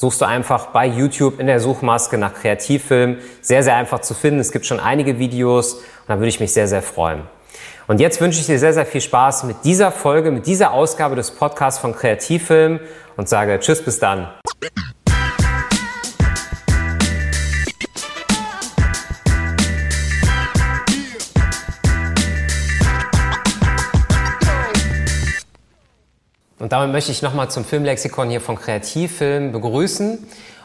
suchst du einfach bei YouTube in der Suchmaske nach Kreativfilm. Sehr, sehr einfach zu finden. Es gibt schon einige Videos und da würde ich mich sehr, sehr freuen. Und jetzt wünsche ich dir sehr, sehr viel Spaß mit dieser Folge, mit dieser Ausgabe des Podcasts von Kreativfilm und sage Tschüss, bis dann. Und damit möchte ich nochmal zum Filmlexikon hier von Kreativfilm begrüßen.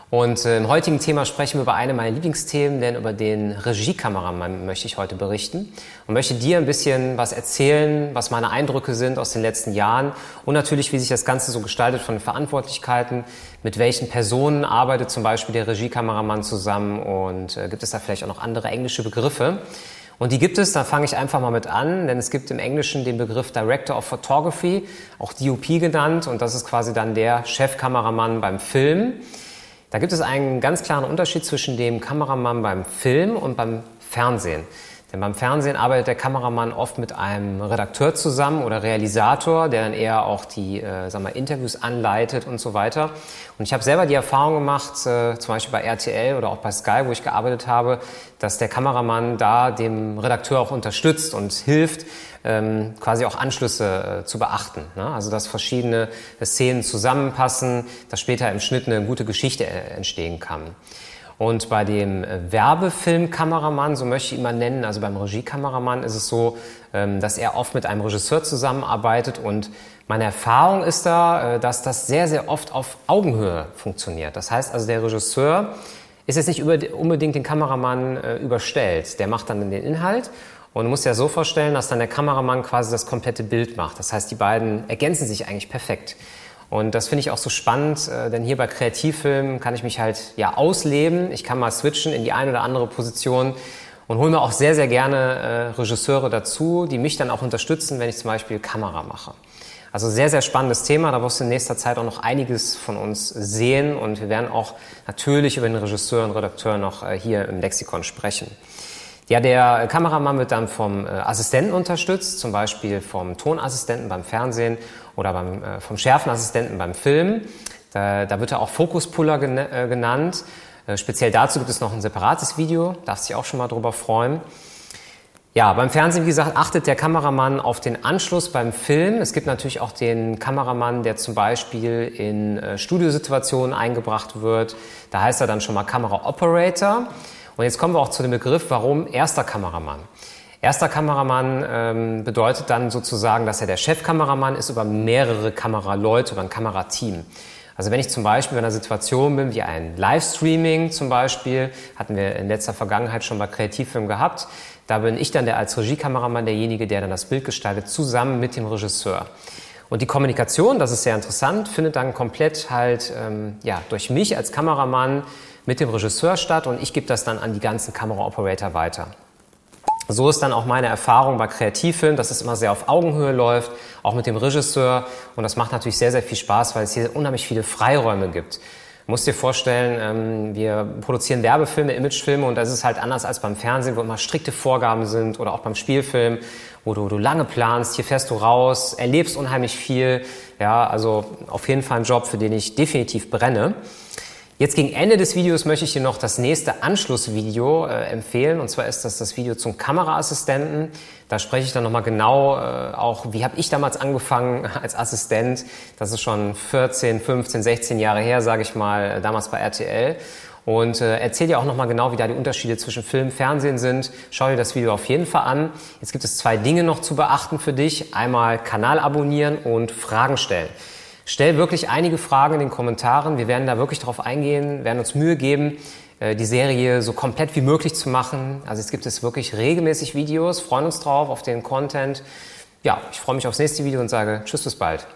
Und äh, im heutigen Thema sprechen wir über eine meiner Lieblingsthemen, denn über den Regiekameramann möchte ich heute berichten und möchte dir ein bisschen was erzählen, was meine Eindrücke sind aus den letzten Jahren und natürlich, wie sich das Ganze so gestaltet von den Verantwortlichkeiten, mit welchen Personen arbeitet zum Beispiel der Regiekameramann zusammen und äh, gibt es da vielleicht auch noch andere englische Begriffe. Und die gibt es, da fange ich einfach mal mit an, denn es gibt im Englischen den Begriff Director of Photography, auch DOP genannt, und das ist quasi dann der Chefkameramann beim Film. Da gibt es einen ganz klaren Unterschied zwischen dem Kameramann beim Film und beim Fernsehen. Denn beim Fernsehen arbeitet der Kameramann oft mit einem Redakteur zusammen oder Realisator, der dann eher auch die äh, sag mal, Interviews anleitet und so weiter. Und ich habe selber die Erfahrung gemacht, äh, zum Beispiel bei RTL oder auch bei Sky, wo ich gearbeitet habe, dass der Kameramann da dem Redakteur auch unterstützt und hilft, ähm, quasi auch Anschlüsse äh, zu beachten. Ne? Also dass verschiedene Szenen zusammenpassen, dass später im Schnitt eine gute Geschichte äh, entstehen kann. Und bei dem äh, Werbefilmkameramann, so möchte ich ihn mal nennen, also beim Regiekameramann ist es so, ähm, dass er oft mit einem Regisseur zusammenarbeitet und meine Erfahrung ist da, äh, dass das sehr, sehr oft auf Augenhöhe funktioniert. Das heißt also, der Regisseur ist jetzt nicht unbedingt den Kameramann äh, überstellt. Der macht dann den Inhalt und dir ja so vorstellen, dass dann der Kameramann quasi das komplette Bild macht. Das heißt, die beiden ergänzen sich eigentlich perfekt. Und das finde ich auch so spannend, äh, denn hier bei Kreativfilmen kann ich mich halt ja ausleben. Ich kann mal switchen in die eine oder andere Position und hole mir auch sehr, sehr gerne äh, Regisseure dazu, die mich dann auch unterstützen, wenn ich zum Beispiel Kamera mache. Also sehr, sehr spannendes Thema. Da wirst du in nächster Zeit auch noch einiges von uns sehen und wir werden auch natürlich über den Regisseur und Redakteur noch äh, hier im Lexikon sprechen. Ja, der Kameramann wird dann vom äh, Assistenten unterstützt, zum Beispiel vom Tonassistenten beim Fernsehen oder beim, äh, vom Schärfenassistenten beim Film. Da, da wird er auch Fokuspuller äh, genannt. Speziell dazu gibt es noch ein separates Video, darfst dich auch schon mal drüber freuen. Ja, beim Fernsehen, wie gesagt, achtet der Kameramann auf den Anschluss beim Film. Es gibt natürlich auch den Kameramann, der zum Beispiel in Studiosituationen eingebracht wird. Da heißt er dann schon mal Kamera Operator. Und jetzt kommen wir auch zu dem Begriff, warum erster Kameramann. Erster Kameramann ähm, bedeutet dann sozusagen, dass er der Chefkameramann ist über mehrere Kameraleute, über ein Kamerateam. Also wenn ich zum Beispiel in einer Situation bin, wie ein Livestreaming zum Beispiel, hatten wir in letzter Vergangenheit schon bei Kreativfilm gehabt, da bin ich dann der als Regiekameramann derjenige, der dann das Bild gestaltet, zusammen mit dem Regisseur. Und die Kommunikation, das ist sehr interessant, findet dann komplett halt ähm, ja, durch mich als Kameramann mit dem Regisseur statt und ich gebe das dann an die ganzen Kameraoperator weiter. So ist dann auch meine Erfahrung bei Kreativfilmen, dass es immer sehr auf Augenhöhe läuft, auch mit dem Regisseur. Und das macht natürlich sehr, sehr viel Spaß, weil es hier unheimlich viele Freiräume gibt. Du musst dir vorstellen, ähm, wir produzieren Werbefilme, Imagefilme und das ist halt anders als beim Fernsehen, wo immer strikte Vorgaben sind oder auch beim Spielfilm, wo du, du lange planst, hier fährst du raus, erlebst unheimlich viel. Ja, also auf jeden Fall ein Job, für den ich definitiv brenne. Jetzt gegen Ende des Videos möchte ich dir noch das nächste Anschlussvideo äh, empfehlen. Und zwar ist das das Video zum Kameraassistenten. Da spreche ich dann nochmal genau äh, auch, wie habe ich damals angefangen als Assistent. Das ist schon 14, 15, 16 Jahre her, sage ich mal, äh, damals bei RTL. und äh, erzähle dir auch nochmal genau, wie da die Unterschiede zwischen Film und Fernsehen sind. Schau dir das Video auf jeden Fall an. Jetzt gibt es zwei Dinge noch zu beachten für dich. Einmal Kanal abonnieren und Fragen stellen. Stell wirklich einige Fragen in den Kommentaren. Wir werden da wirklich drauf eingehen, werden uns Mühe geben, äh, die Serie so komplett wie möglich zu machen. Also es gibt es wirklich regelmäßig Videos, freuen uns drauf auf den Content. Ja, ich freue mich aufs nächste Video und sage Tschüss, bis bald.